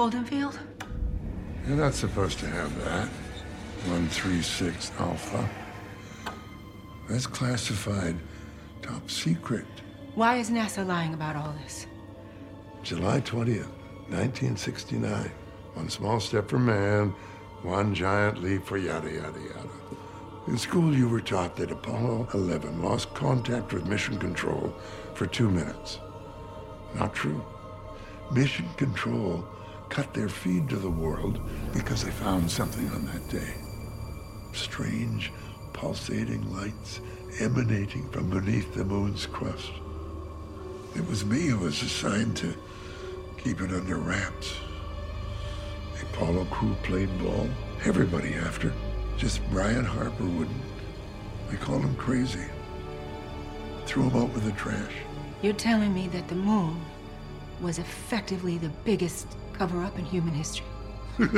Holden Field? You're not supposed to have that. 136 Alpha. That's classified top secret. Why is NASA lying about all this? July 20th, 1969. One small step for man, one giant leap for yada, yada, yada. In school, you were taught that Apollo 11 lost contact with Mission Control for two minutes. Not true. Mission Control cut their feed to the world because they found something on that day. Strange, pulsating lights emanating from beneath the moon's crust. It was me who was assigned to keep it under wraps. The Apollo crew played ball. Everybody after. Just Brian Harper wouldn't. They called him crazy. Threw him out with the trash. You're telling me that the moon was effectively the biggest cover up in human history.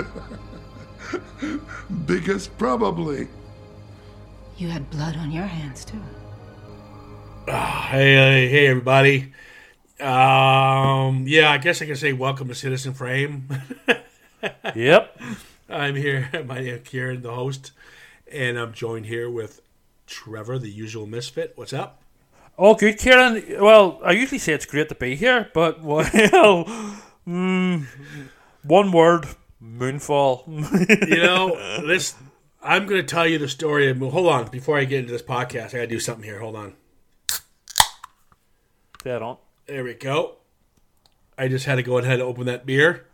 Biggest, probably. You had blood on your hands, too. Hey, hey, hey, everybody. Um, yeah, I guess I can say welcome to Citizen Frame. Yep. I'm here. My name is Kieran, the host, and I'm joined here with Trevor, the usual misfit. What's up? Oh, good, Kieran. Well, I usually say it's great to be here, but well, mm, one word: moonfall. You know, this. I'm going to tell you the story. Of, hold on, before I get into this podcast, I got to do something here. Hold on. Dead on. There we go. I just had to go ahead and open that beer.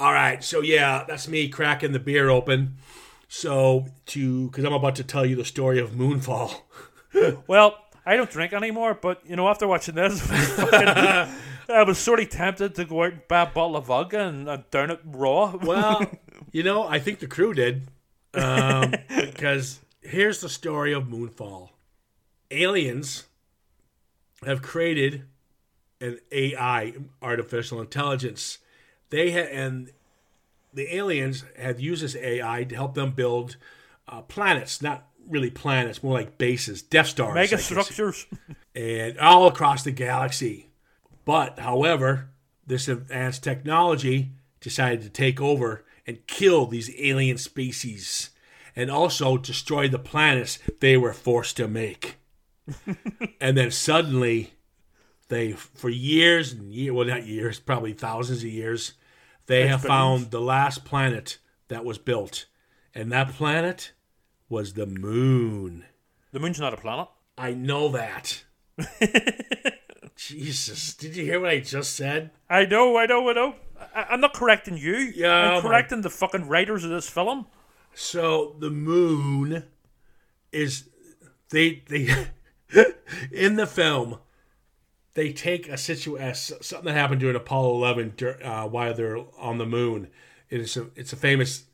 All right, so yeah, that's me cracking the beer open. So to because I'm about to tell you the story of Moonfall. Well, I don't drink anymore, but you know, after watching this, I was sort of tempted to go out and buy a bottle of vodka and, and down it raw. Well, you know, I think the crew did. Um, because here's the story of Moonfall. Aliens have created an AI, artificial intelligence. They ha- and the aliens have used this AI to help them build uh, planets, not really planets, more like bases, Death Stars, Mega structures. and all across the galaxy. But, however, this advanced technology decided to take over and kill these alien species and also destroy the planets they were forced to make. and then suddenly, they, for years and years, well, not years, probably thousands of years, they have That's found the last planet that was built. And that planet was the moon. The moon's not a planet. I know that. Jesus, did you hear what I just said? I know, I know, I know. I, I'm not correcting you. Yeah, I'm my- correcting the fucking writers of this film. So the moon is they they in the film they take a situation something that happened during Apollo 11 uh, while they're on the moon. It's a it's a famous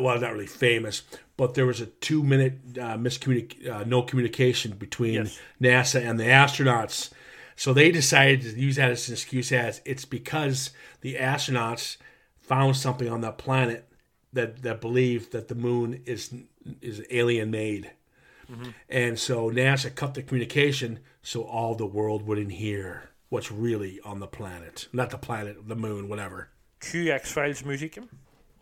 well not really famous, but there was a two minute uh, miscommunic uh, no communication between Yes. NASA and the astronauts. So they decided to use that as an excuse as it's because the astronauts found something on that planet that that believe that the moon is is alien made. And so NASA cut the communication so all the world wouldn't hear what's really on the planet. Not the planet, the moon, whatever. Q X Files music. Well,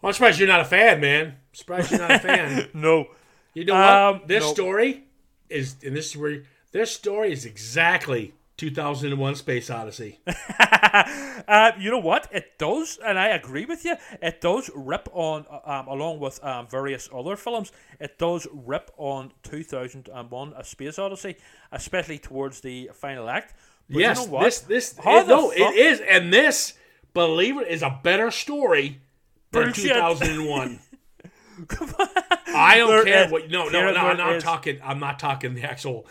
I'm surprised you're not a fan, man. I'm surprised you're not a fan. No. You know what? Um, this no. story is, and this is where this story is exactly 2001: Space Odyssey. Uh, you know what? It does, and I agree with you. It does rip on, um, along with um, various other films, it does rip on 2001: A Space Odyssey, especially towards the final act. But yes, you know what? this this it- no, fuck- it is, and this, believe it, is a better story than Bullshit. 2001. I don't There care is- what. No, no, no. I'm not is- talking. I'm not talking the actual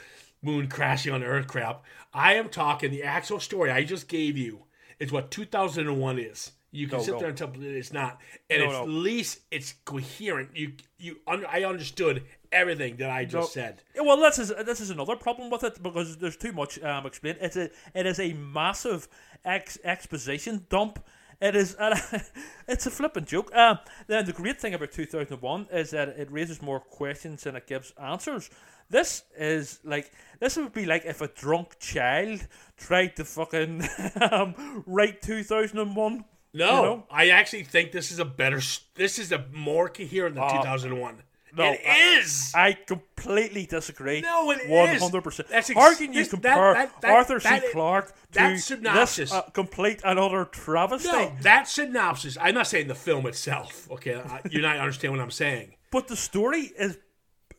moon crashing on Earth crap. I am talking the actual story I just gave you. Is what 2001 is. You can No, sit no. there and tell me it's not, and No, at no. least it's coherent. You, you, un- I understood everything that I just said. Yeah, Well, this is this is another problem with it because there's too much um, explained. It's a it is a massive ex- exposition dump. It is it's a flippant joke. Um, then the great thing about 2001 is that it raises more questions than it gives answers. This is like this would be like if a drunk child tried to fucking um, write 2001. No, You know? I actually think this is a better. This is a more coherent than Uh, 2001. no, it I- is. I completely disagree. No, it is. One hundred percent. That's ex- How can you this- that- compare that- that- Arthur C. Clarke to that this uh, complete and utter travesty? no, that synopsis. I'm not saying the film itself. Okay, you're not understanding what I'm saying. But the story is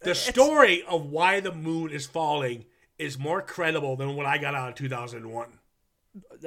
The story of why the moon is falling is more credible than what I got out of 2001.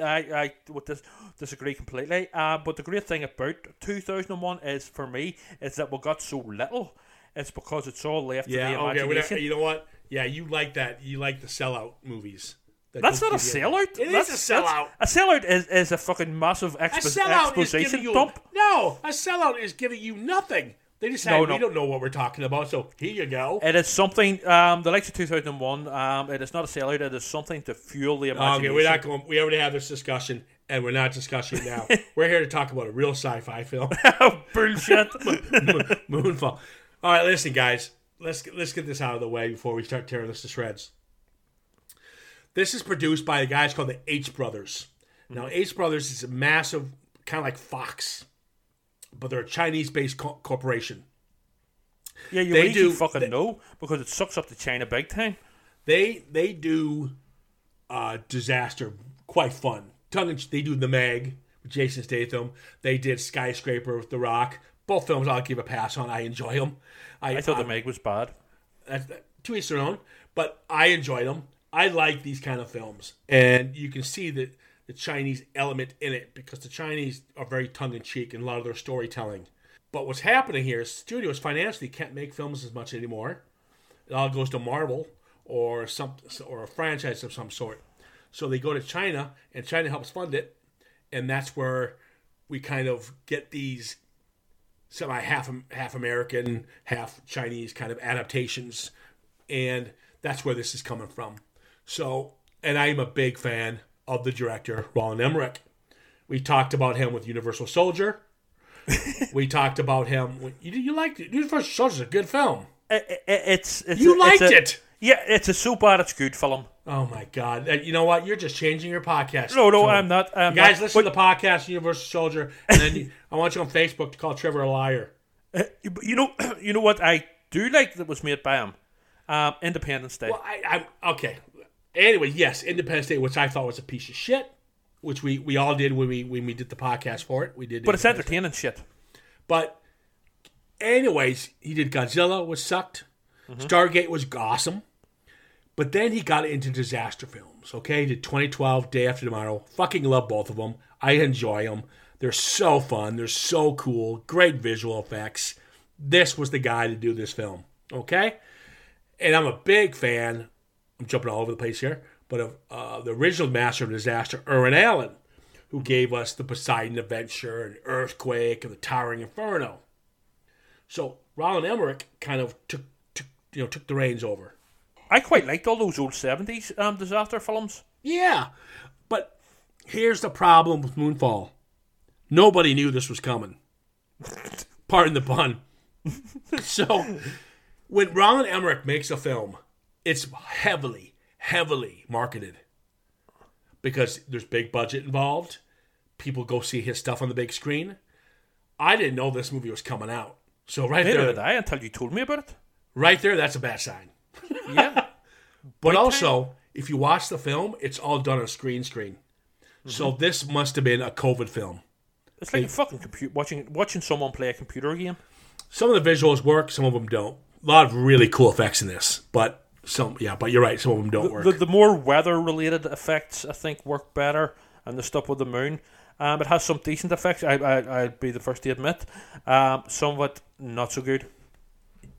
I I would dis- disagree completely. Uh, but the great thing about 2001 is for me is that we got so little. It's because it's all left to the Yeah, okay. not- imagination. you know what? Yeah, you like that. You like the sellout movies. that That's don't a sellout. It is That's- a sellout. A sellout is, is a fucking massive A expo- is exposition giving you dump. no. A sellout is giving you nothing. They decide No, we don't know what we're talking about, so here you go. It is something. Um, the likes of 2001. Um, it is not a sellout. It is something to fuel the imagination. Okay, we're not going. We already have this discussion, and we're not discussing it now. we're here to talk about a real sci-fi film, Bullshit. Moonfall. All right, listen, guys. Let's get, let's get this out of the way before we start tearing this to shreds. This is produced by the guys called the H Brothers. Now, H Brothers is a massive, kind of like Fox, but they're a Chinese-based co- corporation. yeah, you They do- fucking they- know because it sucks up to China big time. They they do uh, disaster quite fun. Tongue they do the Meg with Jason Statham. They did Skyscraper with The Rock. Both films I'll give a pass on. I enjoy them. I thought I, the Meg was bad. that's that, to each their own, but I enjoy them. I like these kind of films, and you can see that the Chinese element in it because the Chinese are very tongue in cheek in a lot of their storytelling. But what's happening here is studios financially can't make films as much anymore. It all goes to Marvel or some or a franchise of some sort. So they go to China, and China helps fund it, and that's where we kind of get these semi half half American, half Chinese kind of adaptations, and that's where this is coming from. So, and I'm a big fan of the director Roland Emmerich. We talked about him with Universal Soldier. we talked about him. You, you liked it. Universal Soldier's a good film. It, it, it's, it's You a- liked it's a- it. Yeah, it's a so bad it's good film. Oh my god! Uh, You know what? You're just changing your podcast. No, no, tone. I'm not. I'm You guys, not, listen but- to the podcast Universal Soldier, and then you, I want you on Facebook to call Trevor a liar. Uh, you know, you know what I do like that was made by him. Um, Independence Day. Well, I, I'm okay. Anyway, yes, Independence Day, which I thought was a piece of shit, which we, we all did when we when we did the podcast for it. We did, but it's entertaining shit. But anyways, he did Godzilla, which sucked. Mm-hmm. Stargate was awesome. But then he got into disaster films. Okay, he did 2012, Day After Tomorrow. Fucking love both of them. I enjoy them. They're so fun. They're so cool. Great visual effects. This was the guy to do this film. Okay, and I'm a big fan. I'm jumping all over the place here, but of uh, the original Master of Disaster, Irwin Allen, who gave us the Poseidon Adventure and Earthquake and the Towering Inferno. So Roland Emmerich kind of took, took you know took the reins over. I quite liked all those old seventies um, disaster films. Yeah, but here's the problem with Moonfall. Nobody knew this was coming. Pardon the pun. so, when Roland Emmerich makes a film, it's heavily, heavily marketed because there's big budget involved. People go see his stuff on the big screen. I didn't know this movie was coming out. So right Neither there, did I until you told me about it. right there, that's a bad sign. Yeah, But also, if you watch the film, it's all done on screen screen. Mm-hmm. So this must have been a COVID film. it's like a fucking computer watching watching someone play a computer game. Some of the visuals work, some of them don't. A lot of really cool effects in this, but some, yeah, but you're right, some of them don't work. The, the more weather related effects, I think, work better, and the stuff with the moon. Um, it has some decent effects. I, I I'd be the first to admit. Um, some of it not so good.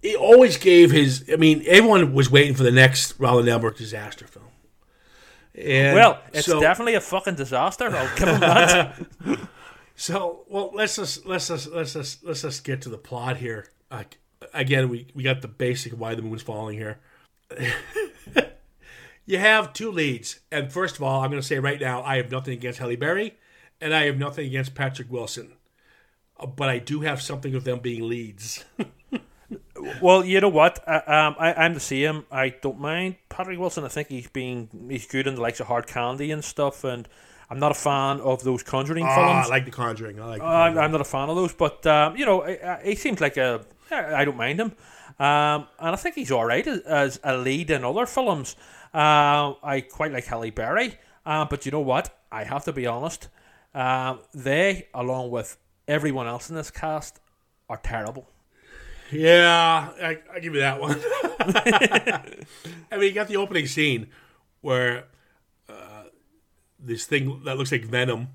he always gave his. I mean, everyone was waiting for the next Roland Emmerich disaster film. And Well, it's so, definitely a fucking disaster. I'll give him that. So, well, let's just let's just let's just let's just get to the plot here. Like again, we we got the basic of why the moon's falling here. you have two leads, and first of all, I'm going to say right now, I have nothing against Halle Berry, and I have nothing against Patrick Wilson, Uh, but I do have something of them being leads. well, you know what? I, um, I, I'm the same. I don't mind Patrick Wilson. I think he's been he's good in the likes of Hard Candy and stuff, and I'm not a fan of those Conjuring Ah, films. I like The Conjuring. I like. The I'm, I'm not a fan of those, but um, you know, he seems like a. I don't mind him, um, and I think he's all right as, a lead in other films. Uh, I quite like Halle Berry, uh, but you know what? I have to be honest. Um, they, along with everyone else in this cast, are terrible. Yeah, I, I give you that one. I mean, you got the opening scene where uh, this thing that looks like Venom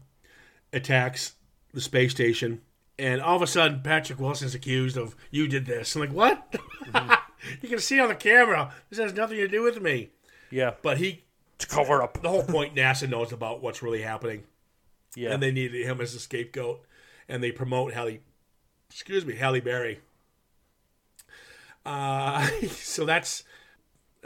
attacks the space station, and all of a sudden, Patrick Wilson's accused of you did this. I'm like, what? you can see on the camera. This has nothing to do with me. Yeah, But he, to cover up. the whole point, NASA knows about what's really happening, Yeah, and they needed him as a scapegoat, and they promote Halle, excuse me, Halle Berry. Uh, so that's,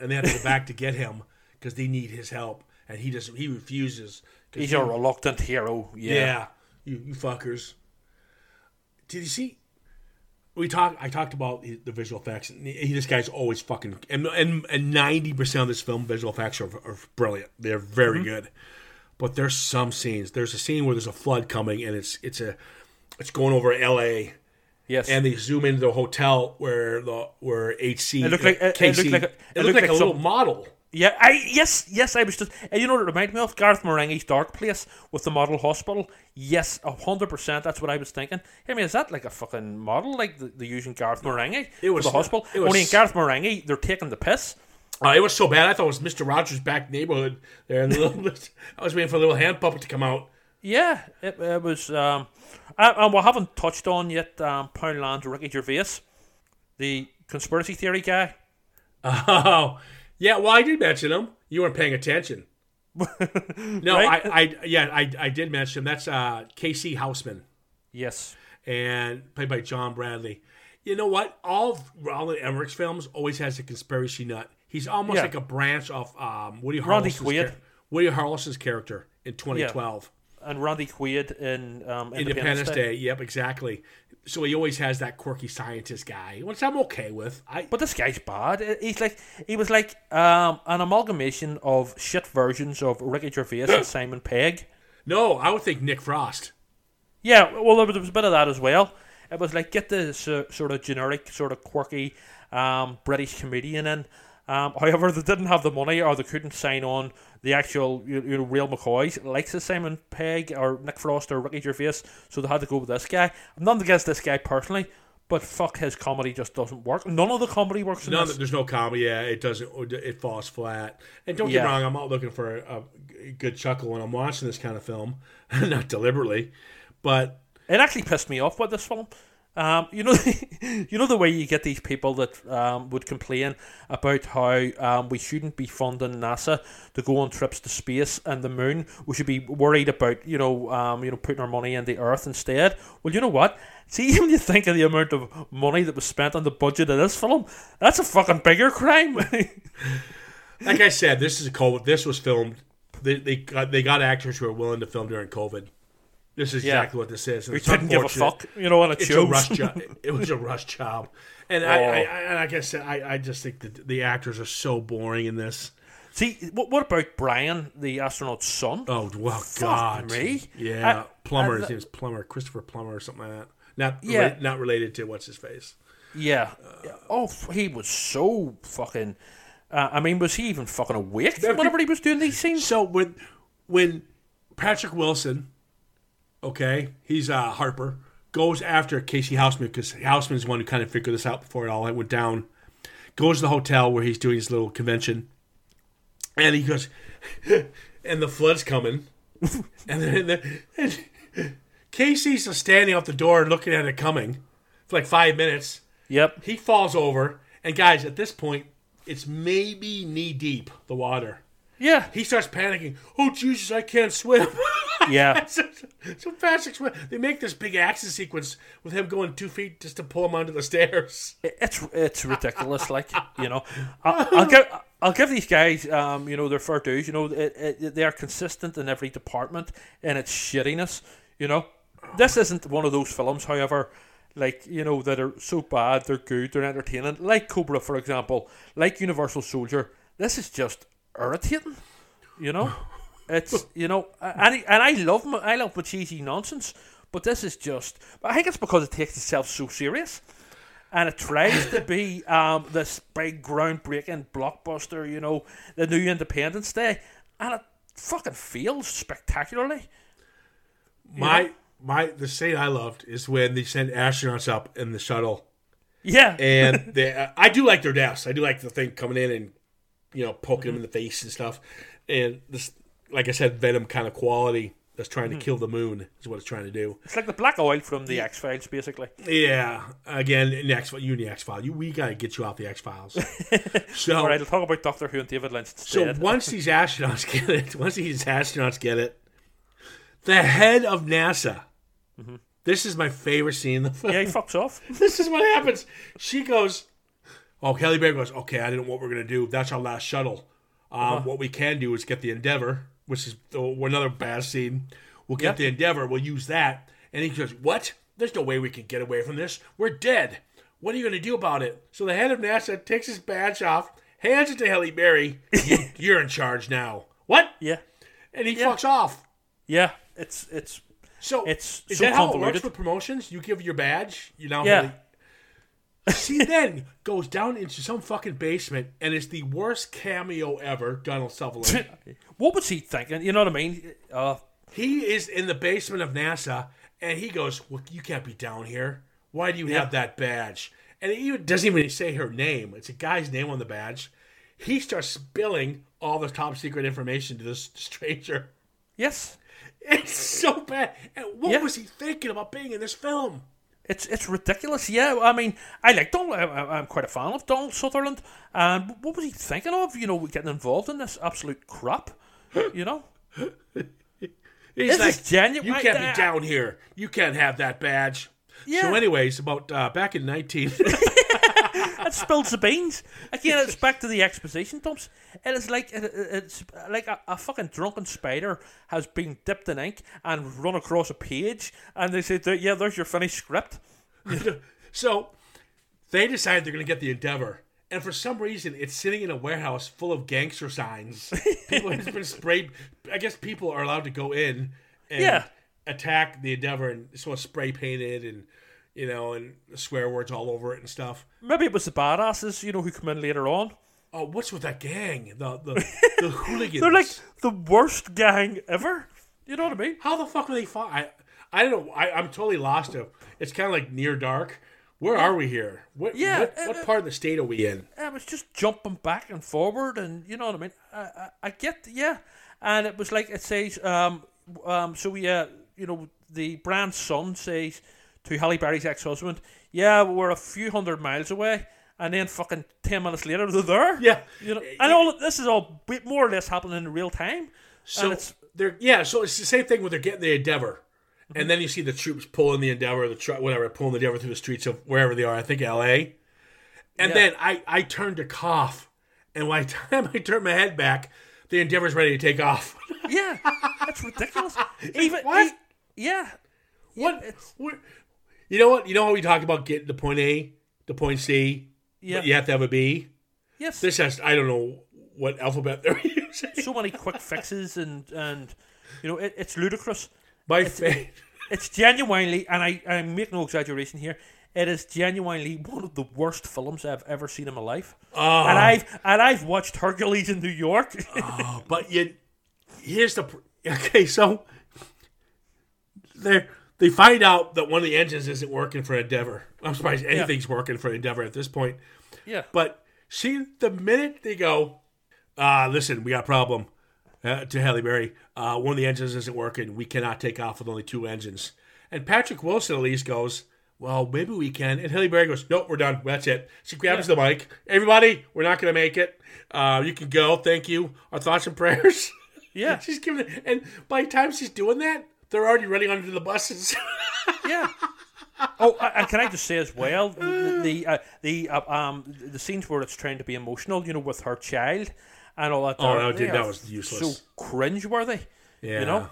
and they have to go back to get him because they need his help, and he just he refuses. he's he- a reluctant hero. yeah, Yeah, you you fuckers. Did you see? We talked. I talked about the visual effects. He, this guy's always fucking and and and ninety percent of this film visual effects are, are brilliant. They're very mm-hmm. good. But there's some scenes. There's a scene where there's a flood coming and it's it's a it's going over L.A. yes, and they zoom into the hotel where the where HC It looked uh, like- it- it looked like a- it it looked looked like, like a little model. Yeah, I yes, yes, I was just you know what it reminded me of? Garth Marenghi's Dark Place with the model hospital. Yes, hundred percent. That's what I was thinking. I mean, is that like a fucking model like the, the using Garth Marenghi It was- for the hospital? it was- Only in Gareth Marenghi, they're taking the piss. Uh, it was so bad. I thought it was Mister Rogers' back neighborhood there. And the little, I was waiting for a little hand puppet to come out. Yeah, it, it was. Um, and, and we haven't touched on yet. Um, Poundland, Ricky Gervais, the conspiracy theory guy. Oh, yeah. Well, I did mention him. You weren't paying attention. no, Right? I, I, yeah, I, I did mention him. That's uh, Casey Houseman, Yes. and played by John Bradley. You know what? All of Roland Emmerich's films always has a conspiracy nut. He's almost Yeah. like a branch of um, Woody Harrelson's char- Woody Harrelson's character in 2012. And Randy Quaid in um, Independence, Independence Day. Day. Yep, exactly. So he always has that quirky scientist guy, which I'm okay with. I But this guy's bad. He's like he was like um, an amalgamation of shit versions of Ricky Gervais and Simon Pegg. no, I would think Nick Frost. Yeah, well, there was, there was a bit of that as well. It was like get the so, sort of generic, sort of quirky um, British comedian in. Um, however, they didn't have the money or they couldn't sign on the actual you, you know real McCoys likes the Simon Pegg or Nick Frost or Ricky Gervais, so they had to go with this guy. I'm not against this guy personally, but fuck his comedy just doesn't work. None of the comedy works in No, this. there's no comedy. Yeah, it doesn't. It falls flat. And don't get Yeah. me wrong, I'm not looking for a, a good chuckle when I'm watching this kind of film, not deliberately, but It actually pissed me off with this film. Um, you know, you know the way you get these people that um, would complain about how um, we shouldn't be funding NASA to go on trips to space and the moon. We should be worried about you know, um, you know, putting our money in the Earth instead. Well, you know what? See, even you think of the amount of money that was spent on the budget of this film, that's a fucking bigger crime. like I said, this is a COVID. This was filmed. They they got they got actors who are willing to film during COVID. This is Yeah. exactly what this is. and we didn't give a fuck, you know, and it It's a rush job. It was a rush job, and I, Oh. I, I, and like I said, I, I just think that the actors are so boring in this. See, what, what about Brian, the astronaut's son? Oh well, God, me. Yeah, I- Plummer. I- his name's Plummer, Christopher Plummer, or something like that. Not Yeah. yeah, not related to what's his face. Yeah. Oh, he was so fucking. Uh, I mean, was he even fucking awake whenever he was doing these scenes? So when when Patrick Wilson, okay, he's uh, Harper, goes after Casey Houseman because Houseman's the one who kind of figured this out before it all went down. Goes to the hotel where he's doing his little convention, and he goes, and the flood's coming, and then and, and Casey's just standing out the door looking at it coming for like five minutes. Yep. He falls over, and guys, at this point, it's maybe knee deep the water. Yeah. He starts panicking. Oh Jesus, I can't swim. Yeah. so, so Patrick. They make this big action sequence with him going two feet just to pull him onto the stairs. It's it's ridiculous. Like you know, I'll, I'll give I'll give these guys um you know their fair dues. You know, it, it, they are consistent in every department in its shittiness. You know, this isn't one of those films, however. Like you know that are so bad they're good they're entertaining like Cobra for example like Universal Soldier this is just irritating you know It's you know, and I- and I love my, I love my cheesy nonsense, but this is just. I think it's because it takes itself so serious, and it tries to be um, this big groundbreaking blockbuster. You know, the new Independence Day, and it fucking fails spectacularly. My know? my the scene I loved is when they send astronauts up in the shuttle, Yeah, and they, uh, I do like their deaths. I do like the thing coming in and you know poking him mm-hmm. in the face and stuff. And this, like I said, Venom kind of quality that's trying to mm. kill the moon is what it's trying to do. it's like the black oil from the X Files, basically. Yeah, again, in the X you in the X Files, you we gotta get you off the X Files. so All right, I'll talk about Doctor Who and David Lynch So once these astronauts get it, once these astronauts get it, the head of NASA. Mm-hmm. This is my favorite scene in the film. yeah, he fucks off. This is what happens. She goes, "Oh, Halle Berry goes, okay, I didn't know what we're gonna do. That's our last shuttle. Um, What we can do is get the Endeavor, which is another bad scene. We'll get Yep. the Endeavor. We'll use that." And he goes, "What? There's no way we can get away from this. We're dead. What are you gonna do about it?" So the head of NASA takes his badge off, hands it to Halle Berry. "You- You're in charge now. What? Yeah, And he fucks off. yeah, it's it's So It's is so that how it works with promotions? You give your badge, you now Yeah. Halle- She then goes down into some fucking basement, and it's the worst cameo ever. Donald Sutherland. what was he thinking? You know what I mean? Uh, he is in the basement of NASA, and he goes, "Well, you can't be down here. Why do you have that badge?" And he doesn't even say her name. It's a guy's name on the badge. He starts spilling all the top secret information to this stranger. yes, It's so bad. And what Yeah. was he thinking about being in this film? It's it's ridiculous. Yeah, I mean, I like Donald. I, I'm quite a fan of Donald Sutherland. And what was he thinking of? You know, getting involved in this absolute crap. You know, He's This like, genuine. You can't I- be down here. You can't have that badge. Yeah. So, anyways, about uh, back in 19. it spills the beans. Again, it's back to the exposition dumps. It is like it, it- it's like a, a fucking drunken spider has been dipped in ink and run across a page, and they say, "Yeah, there's your finished script." so, they decide they're going to get the Endeavor. And for some reason, it's sitting in a warehouse full of gangster signs. People have been sprayed. I guess people are allowed to go in and Yeah. attack the Endeavor and so it's spray painted and, you know, and swear words all over it and stuff. Maybe it was the badasses, you know, who come in later on. Oh, what's with that gang? The the, the hooligans. They're like the worst gang ever. You know what I mean? How the fuck were they fought? I, I don't know. I, I'm totally lost. Of it's kind of like near dark. Where are we here? What, Yeah, what, uh, what uh, part of the state are we in? It was just jumping back and forward, and you know what I mean. I, I, I get, yeah, and it was like it says, um, um, so we, uh, you know, the brand's son says to Halle Berry's ex-husband, "Yeah, we're a few hundred miles away," and then fucking ten minutes later they're there. Yeah. you know, and all this is all more or less happening in real time. So it's they're yeah. So it's the same thing when they're getting the Endeavor, Mm-hmm. and then you see the troops pulling the Endeavor, the truck, whatever, pulling the Endeavor through the streets of wherever they are. I think L.A. And Yeah. then I I turned to cough, and by the time I turned my head back, the Endeavor's ready to take off. yeah, that's ridiculous. Even what? e- yeah, what? it's- what? You know what? You know how we talk about getting to point A to point C. Yeah. But you have to have a B. yes. This has I don't know what alphabet they're using. so many quick fixes and and you know it, it's ludicrous. My fa- It's genuinely, and I, I make no exaggeration here. It is genuinely one of the worst films I've ever seen in my life. Oh. And I've and I've watched Hercules in New York. Ah, but you here's the okay. So they they find out that one of the engines isn't working for Endeavor. I'm surprised anything's working for Endeavor at this point. yeah, But see, the minute they go, uh, listen, we got a problem uh, to Halle Berry. Uh, one of the engines isn't working. We cannot take off with only two engines. And Patrick Wilson at least goes, well, maybe we can. And Halle Berry goes, nope, we're done. That's it. She grabs the mic. Everybody, we're not going to make it. Uh, you can go. Thank you. Our thoughts and prayers. yeah, she's giving it. And by the time she's doing that, they're already running under the buses. yeah. Oh, and can I just say as well the the uh, the uh, um the scenes where it's trying to be emotional, you know, with her child and all that. Oh, no, dude, that was useless. So cringeworthy. yeah. You know.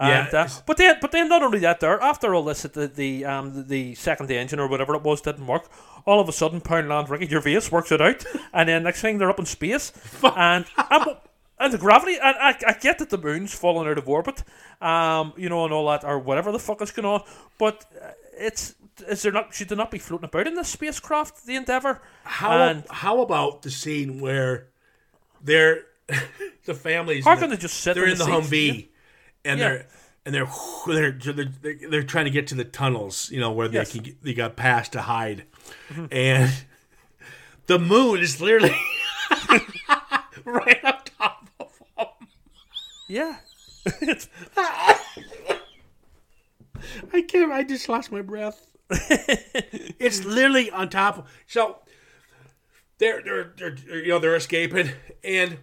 Yeah. Uh, but then, but then, not only that, there after all this, the the um the, second engine or whatever it was didn't work. All of a sudden, Poundland Ricky Gervais works it out, and then next thing they're up in space, and and, And the gravity, and I, I get that the moon's falling out of orbit, um, you know, and all that, or whatever the fuck is going on. But uh, it's is there not should there not be floating about in this spacecraft, the Endeavour? How and how about the scene where they're the families? How can they just sit They're in the the? Humvee, and Yeah. they're and they're they're, they're they're they're trying to get to the tunnels. You know where they Yes. can get, they got past to hide, and the moon is literally right up top of them. Yeah, it's I can't. I just lost my breath. it's literally on top. Of, so they're, they're they're you know they're escaping, and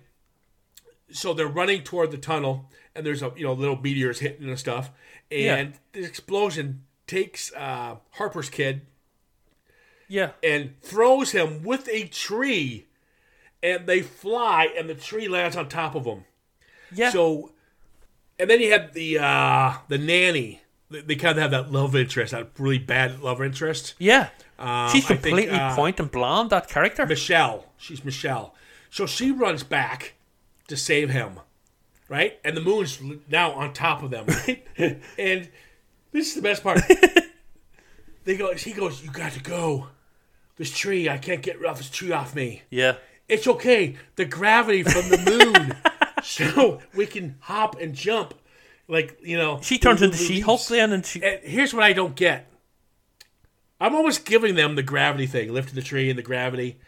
so they're running toward the tunnel, and there's a you know little meteors hitting and stuff, and the explosion takes uh, Harper's kid yeah, and throws him with a tree, and they fly, and the tree lands on top of them. Yeah. So, and then you had the uh, the nanny. They, they kind of have that love interest, that really bad love interest. yeah, Um, she's I think, completely uh, point and blonde. That character. Michelle. She's Michelle. So she runs back to save him, right? And the moon's now on top of them, right? and this is the best part. they go. He goes. You got to go. This tree. I can't get off this tree off me. Yeah, It's okay. The gravity from the moon, so we can hop and jump, like you know. she turns into. She-Hulk then, and she And here's what I don't get. I'm almost giving them the gravity thing, lifting the tree and the gravity.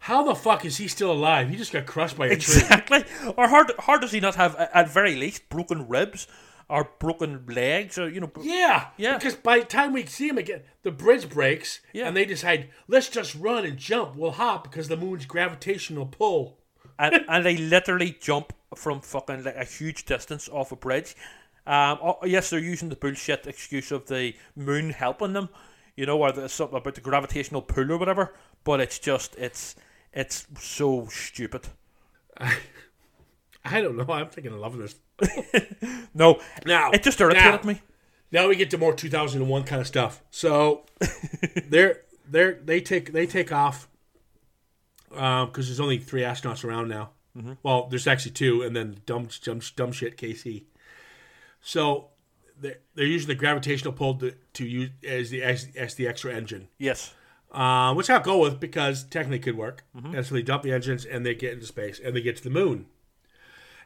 How the fuck is he still alive? He just got crushed by a tree. exactly. Or how, how does he not have, at very least, broken ribs or broken legs or you know? bro- Yeah, Yeah. Because by the time we see him again, the bridge breaks, Yeah. and they decide let's just run and jump. We'll hop because the moon's gravitational pull. And, and they literally jump from fucking like a huge distance off a bridge. Um, oh, yes, they're using the bullshit excuse of the moon helping them, you know, or there's something about the gravitational pull or whatever. But it's just it's it's so stupid. I don't know. I'm thinking of loving this. No, Now it just irritated now, me. Now we get to more 2001 kind of stuff. So they're they're they take they take off Um, because there's only three astronauts around now. Mm-hmm. Well, there's actually two, and then dumb dumb dumb shit KC. So they're, they're using the gravitational pull to, to use as the as, as the extra engine, Yes, uh, which I'll go with because technically it could work. Mm-hmm. And so they dump the engines and they get into space and they get to the moon.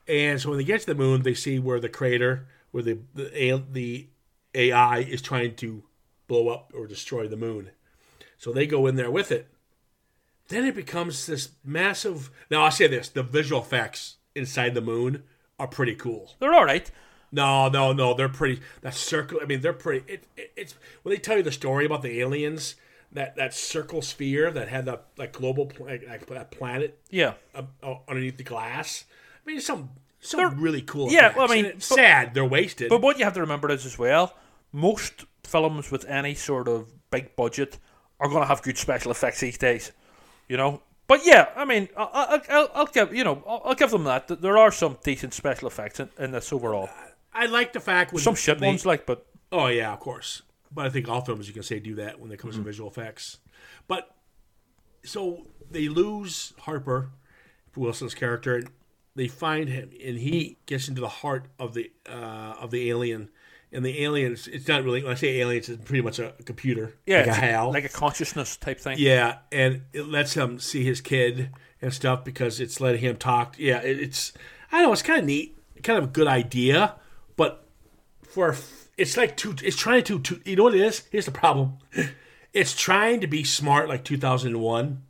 And so when they get to the moon, they see where the crater, where the the, the AI is trying to blow up or destroy the moon. So they go in there with it. Then it becomes this massive. Now I'll say this: the visual effects inside the moon are pretty cool. they're all right. No, no, no. They're pretty. That circle. I mean, they're pretty. It, it, it's when they tell you the story about the aliens. That that circle sphere that had that like global pl- like, that planet Yeah, uh, uh, underneath the glass. I mean, some some really cool. yeah, well, I mean, but- sad they're wasted. But what you have to remember is as well, most films with any sort of big budget are going to have good special effects these days. You know. But yeah, I mean, I- I- I'll, I'll give you know, I'll, I'll give them that. There are some decent special effects in, in this overall. I like the fact when Some shit they- ones, like, but Oh yeah, of course. But I think all films you can say do that when it comes Mm-hmm. to visual effects. But so they lose Harper, Wilson's character. And they find him, and he gets into the heart of the uh, of the alien. And the aliens, it's not really when I say aliens, it's pretty much a computer, yeah, like a HAL. like a consciousness type thing. Yeah, and it lets him see his kid and stuff because it's letting him talk. Yeah, it, it's I don't know, it's kind of neat, kind of a good idea, but for it's like too, it's trying to, to you know what it is? Here's the problem, it's trying to be smart like 2001,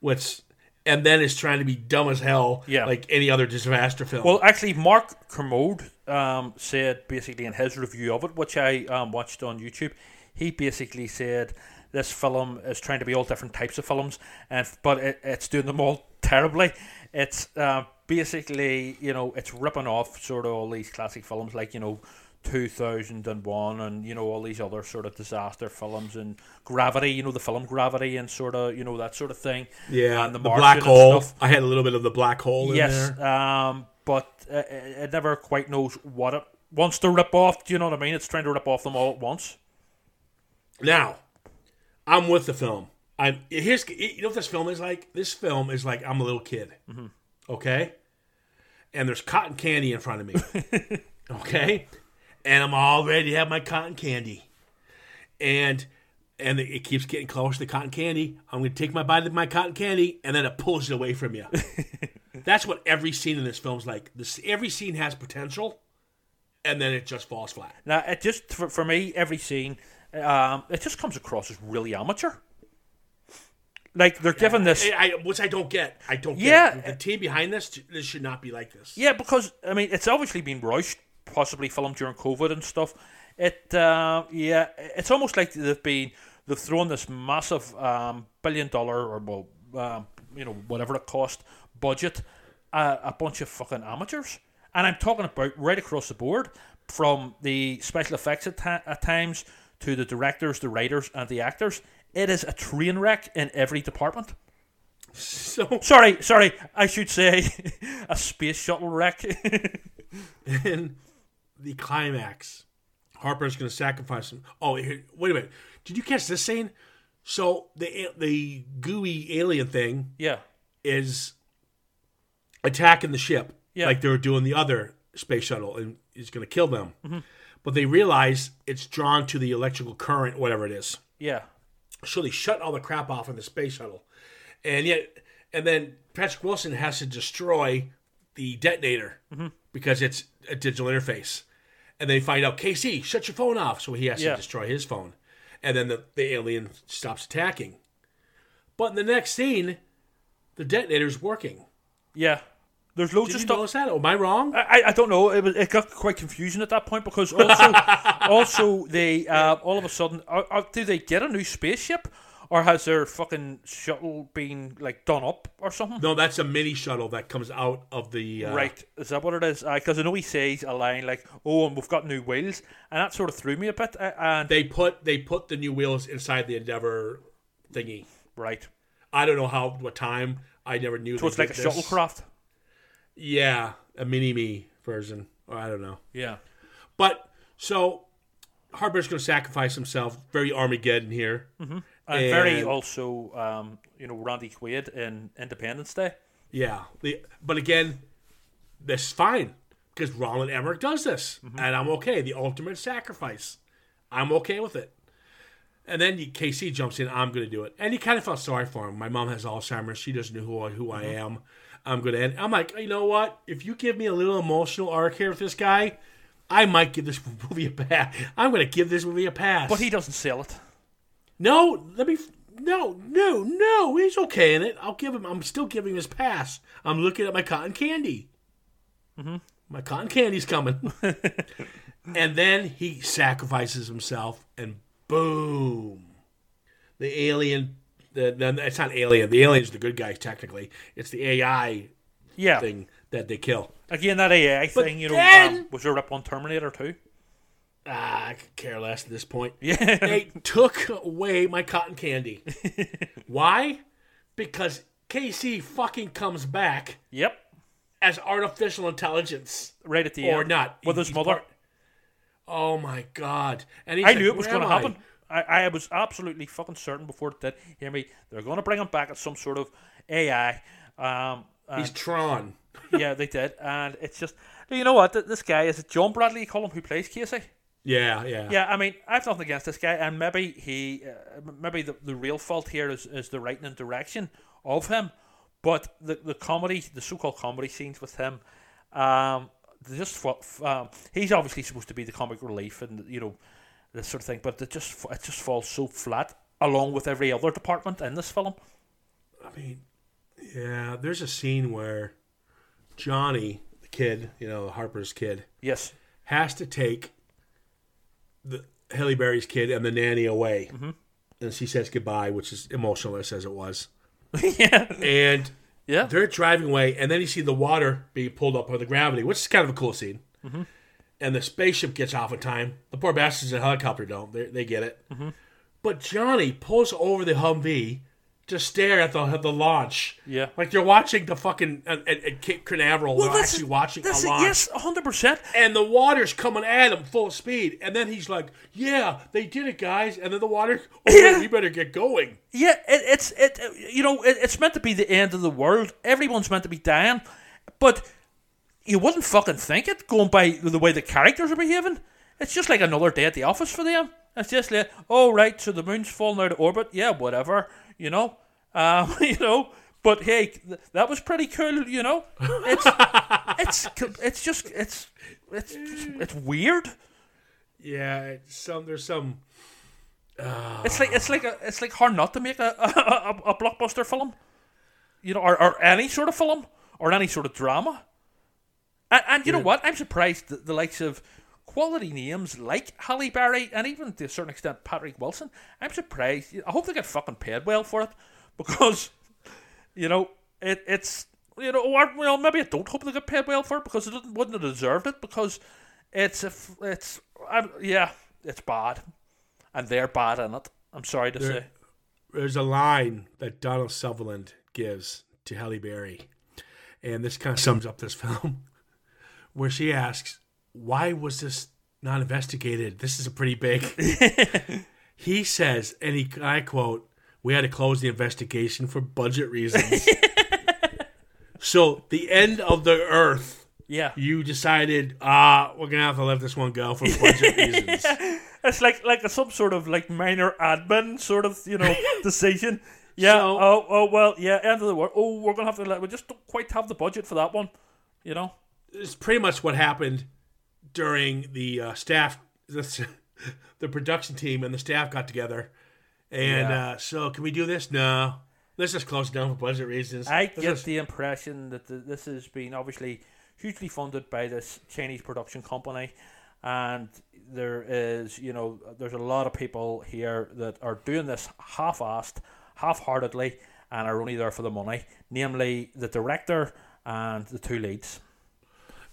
which and then it's trying to be dumb as hell, Yeah. like any other disaster film. Well, actually, Mark Kermode um, said basically in his review of it, which I um, watched on YouTube, he basically said this film is trying to be all different types of films, and but it, it's doing them all terribly. It's uh, basically you know it's ripping off sort of all these classic films like you know. 2001 and you know all these other sort of disaster films and gravity you know the film gravity and sort of you know that sort of thing yeah, and the, Martian black hole. stuff. I had a little bit of the black hole in Yes, there. um, but uh, it it never quite knows what it wants to rip off. Do you know what I mean? It's trying to rip off them all at once. Now, I'm with the film. I'm here's you know what this film is like. This film is like I'm a little kid. Okay, and there's cotton candy in front of me. okay, and I'm all ready to have my cotton candy, and and it keeps getting closer to the cotton candy. I'm going to take my bite of my cotton candy, and then it pulls it away from you. That's what every scene in this film's like. This every scene has potential, and then it just falls flat. Now, it just for, for me, every scene, um, it just comes across as really amateur. Like they're giving this, I, I- which I don't get. I don't. Yeah. get. the team behind this, this should not be like this. yeah, because I mean, it's obviously been rushed, possibly filmed during COVID and stuff. It, uh, yeah, it's almost like they've been they've thrown this massive um, billion dollar or well, um, you know, whatever it cost budget, uh, a bunch of fucking amateurs, and I'm talking about right across the board, from the special effects at, ti- at times to the directors, the writers, and the actors. It is a train wreck in every department. So Sorry, sorry, I should say a space shuttle wreck. in the climax, Harper's going to sacrifice him. Oh, wait a minute. Did you catch this scene? So the the gooey alien thing yeah, is attacking the ship, Yeah. like they were doing the other space shuttle, and is going to kill them. Mm-hmm. But they realize it's drawn to the electrical current, whatever it is. yeah, So they shut all the crap off in the space shuttle, and yet, and then Patrick Wilson has to destroy the detonator mm-hmm. because it's a digital interface, and they find out Casey, shut your phone off. So he has Yeah. to destroy his phone, and then the, the alien stops attacking. But in the next scene, the detonator's working. yeah. There's loads Did of stuff. that? Am I wrong? I, I don't know. It, was, it got quite confusing at that point because also, also they uh, all of a sudden, are, are, do they get a new spaceship, or has their fucking shuttle been like done up or something? no, that's a mini shuttle that comes out of the uh, Right, is that what it is? Because I know he says a line like, "Oh, and we've got new wheels," and that sort of threw me a bit. Uh, and They put they put the new wheels inside the Endeavor thingy. right, I don't know how what time. I never knew. so it's like a this. shuttlecraft. Yeah, a mini me version. Or I don't know. Yeah, But so Harper's going to sacrifice himself. Very Armageddon here. Mm-hmm. and, very also, um, you know, Randy Quaid in Independence Day. Yeah. The, but again, this is fine because Roland Emmerich does this, mm-hmm. and I'm okay. The ultimate sacrifice. I'm okay with it. And then KC jumps in. I'm going to do it, and he kind of felt sorry for him. My mom has Alzheimer's. She doesn't know who I, who I mm-hmm. am. I'm going to end. I'm like, you know what? If you give me a little emotional arc here with this guy, I might give this movie a pass. I'm going to give this movie a pass. But he doesn't sell it. No, let me. No, no, no. He's okay in it. I'll give him. I'm still giving him his pass. I'm looking at my cotton candy. Mm-hmm. My cotton candy's coming. and then he sacrifices himself, and boom, the alien. The, the it's not alien. The alien's are the good guy technically. It's the AI Yeah, thing that they kill. again that AI But thing. You know, then- um, was there up on Terminator too? Ah, I could care less at this point. Yeah, they took away my cotton candy. Why? Because KC fucking comes back yep. as artificial intelligence. Right at the Or end, Or not. with his mother. part- oh my god! And I like, knew it was going to happen. I?" I, I was absolutely fucking certain before it did. Hear me? They're going to bring him back as some sort of AI. Um, and- He's Tron. yeah, they did, and it's just you know what? This guy is it John Bradley. You call him who plays Casey? Yeah, yeah, Yeah, I mean, I've nothing against this guy, and maybe he, uh, maybe the, the real fault here is, is the writing and direction of him, but the the comedy, the so called comedy scenes with him, um, just f- um, he's obviously supposed to be the comic relief and you know this sort of thing, but it just it just falls so flat along with every other department in this film. I mean, yeah. There's a scene where Johnny, the kid, you know, Harper's kid, Yes, has to take the Halle Berry's kid and the nanny away, Mm-hmm. and she says goodbye, which is emotionless as it was. yeah, And yeah, they're driving away, and then you see the water being pulled up by the gravity, which is kind of a cool scene. Mm-hmm. And the spaceship gets off in time. The poor bastards in the helicopter don't. They, they get it. Mm-hmm. But Johnny pulls over the Humvee to stare at the at the launch. Yeah. Like they're watching the fucking at, at, at Cape Canaveral. Well, they're actually watching a launch. yes, hundred percent. And the water's coming at him full speed. And then he's like, Yeah, they did it, guys. And then the water, oh, Yeah. wait, we better get going. Yeah, it, it's it. You know, it, it's meant to be the end of the world. Everyone's meant to be dying, but you wouldn't fucking think it going by the way the characters are behaving. It's just like another day at the office for them. It's just like, oh right, so the moon's falling out of orbit. Yeah, whatever. You know, um, you know. But hey, th- that was pretty cool. You know, it's it's it's just it's it's it's weird. Yeah, it's some there's some. It's like it's like a, it's like hard not to make a, a, a blockbuster film, you know, or, or any sort of film or any sort of drama. And, and you know what? I'm surprised that the likes of quality names like Halle Berry and even to a certain extent Patrick Wilson. I'm surprised. I hope they get fucking paid well for it because you know it, it's you know or well maybe I don't hope they get paid well for it because it wouldn't have deserved it because it's a it's I'm, yeah it's bad and they're bad in it. I'm sorry to say. There's a line that Donald Sutherland gives to Halle Berry, and this kind of sums up this film, where she asks, "Why was this not investigated? This is a pretty big." he says, and he I quote, "We had to close the investigation for budget reasons." so the end of the Earth. Yeah. You decided, ah, we're gonna have to let this one go for budget reasons. It's like like a, some sort of like minor admin sort of you know decision. Yeah. So- oh oh well yeah end of the world. Oh we're gonna have to let we just don't quite have the budget for that one. You know. It's pretty much what happened during the uh, staff, the, the production team and the staff got together. And Yeah. uh, so, can we do this? No. Let's just close it down for budget reasons. I Let's get just- the impression that the, this has been obviously hugely funded by this Chinese production company, and there is, you know, there's a lot of people here that are doing this half-assed, half-heartedly, and are only there for the money. Namely, the director and the two leads.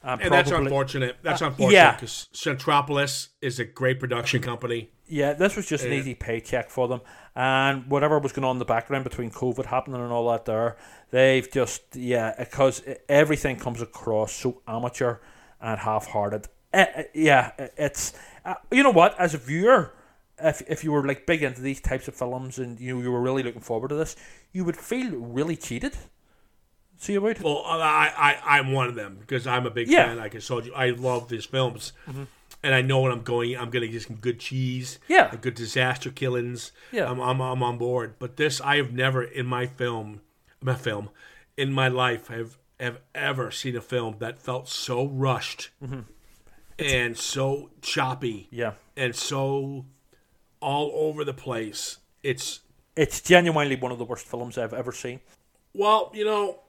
And that's unfortunate. That's Uh, unfortunate yeah. because Centropolis is a great production company. Yeah, this was just an easy paycheck for them, and whatever was going on in the background between COVID happening and all that, there, they've just yeah, because everything comes across so amateur and half-hearted. Eh, eh, yeah, it's uh, you know what, as a viewer, if if you were like big into these types of films and you you were really looking forward to this, you would feel really cheated. So you would. Well, I, I, I'm one of them because I'm a big Yeah. fan. Like I told you, I love these films. Mm-hmm. And I know when I'm going, I'm going to get some good cheese, Yeah. good disaster killings. Yeah. I'm, I'm, I'm on board. But this, I have never in my film, my film, in my life, have have ever seen a film that felt so rushed mm-hmm. and so choppy Yeah, and so all over the place. It's it's genuinely one of the worst films I've ever seen. Well, you know,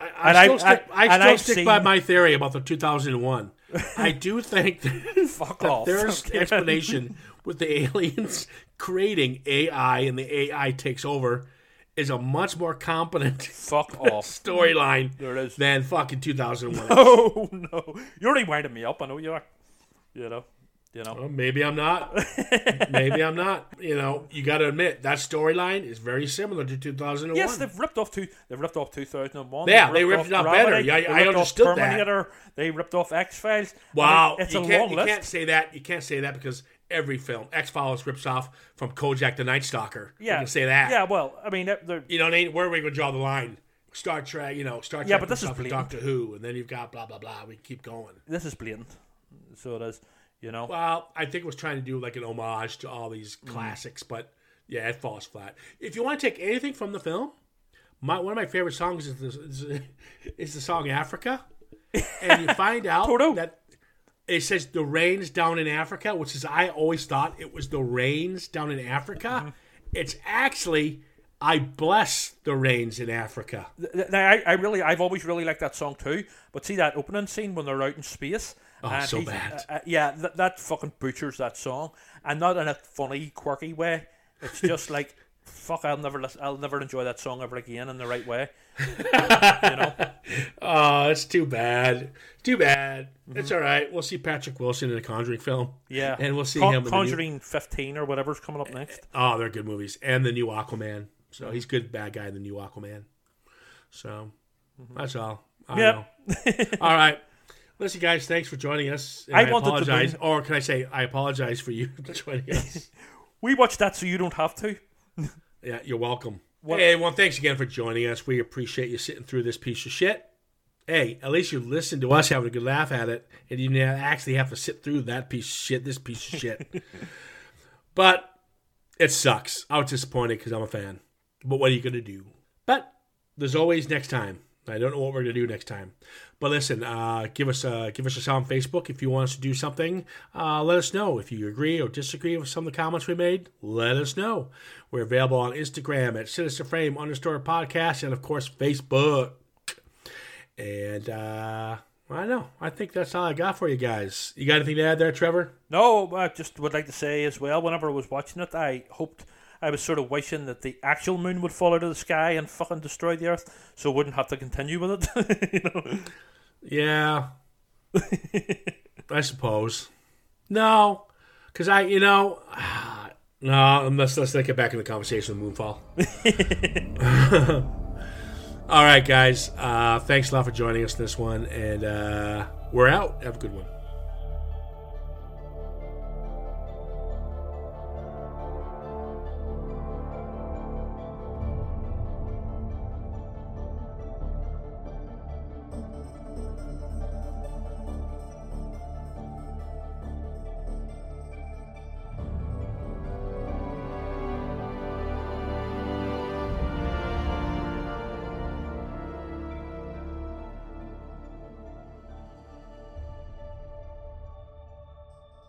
I, I And still I- stick, I- I, still I've stick seen- by my theory about the 2001. I do think that, Fuck that off. their Okay. explanation with the aliens creating AI and the AI takes over is a much more competent Fuck off. storyline There it is. than fucking 2001. Oh no! You're already winding me up. I know you are. You know. You know. Well, maybe I'm not. maybe I'm not. You know, you got to admit that storyline is very similar to 2001. Yes, they've ripped off two. They've ripped off two thousand and one. Yeah, they ripped it off better. Yeah, I- I understood that. Terminator. They ripped off X Files. Wow, it's you a can't, long you list. can't say that. You can't say that because every film, X Files rips off from Kolchak the Night Stalker. yeah, you can say that. Yeah, well, I mean, you know, where are we going to draw the line? Star Trek, you know, Star Trek. Yeah, but this is rips off of blatant. Doctor Who, and then you've got blah blah blah. We keep going. this is blatant. So it is. You know. Well, I think it was trying to do like an homage to all these Mm. classics, but yeah, it falls flat. If you want to take anything from the film, my one of my favorite songs is the, is, is the song Africa, and you find out that it says the rains down in Africa, which is I always thought it was the rains down in Africa. Mm-hmm. It's actually I bless the rains in Africa. I, I really, I've always really liked that song too. But see that opening scene when they're out in space. Oh, and so bad. uh, uh, yeah, th- that fucking butchers that song, and not in a funny, quirky way. It's just like, fuck, I'll never, listen, I'll never enjoy that song ever again in the right way. you know, Oh, it's too bad. Too bad. It's all right. We'll see Patrick Wilson in a Conjuring film. Mm-hmm. yeah. and we'll see Con- him. in the new- Conjuring fifteen or whatever's coming up next. Oh, they're good movies, and the new Aquaman. So he's good bad guy in the new Aquaman. So that's all. I Yeah. know. all right. Listen, guys, thanks for joining us. I I, wanted to apologize, bring- or can I say I apologize for you joining us? We watched that so you don't have to. yeah, you're welcome. What- Hey, well, thanks again for joining us. We appreciate you sitting through this piece of shit. hey, at least you listened to us having a good laugh at it, and you didn't actually have to sit through that piece of shit, this piece of shit. but it sucks. I was disappointed because I'm a fan. But what are you gonna do? But there's always next time. I don't know what we're gonna do next time. But listen, uh, give us a give us a shout on Facebook if you want us to do something. Uh, let us know if you agree or disagree with some of the comments we made. Let us know. We're available on Instagram at Sinister Frame underscore podcast and of course Facebook. And uh, I know. I think that's all I got for you guys. You got anything to add there, Trevor? No, I just would like to say as well. Whenever I was watching it, I hoped I was sort of wishing that the actual moon would fall out of the sky and fucking destroy the Earth, so I wouldn't have to continue with it. you know? Yeah. I suppose. No, because I, you know, no. Let's let's get back in the conversation with Moonfall. All right, guys. Uh, thanks a lot for joining us this one, and uh, we're out. Have a good one.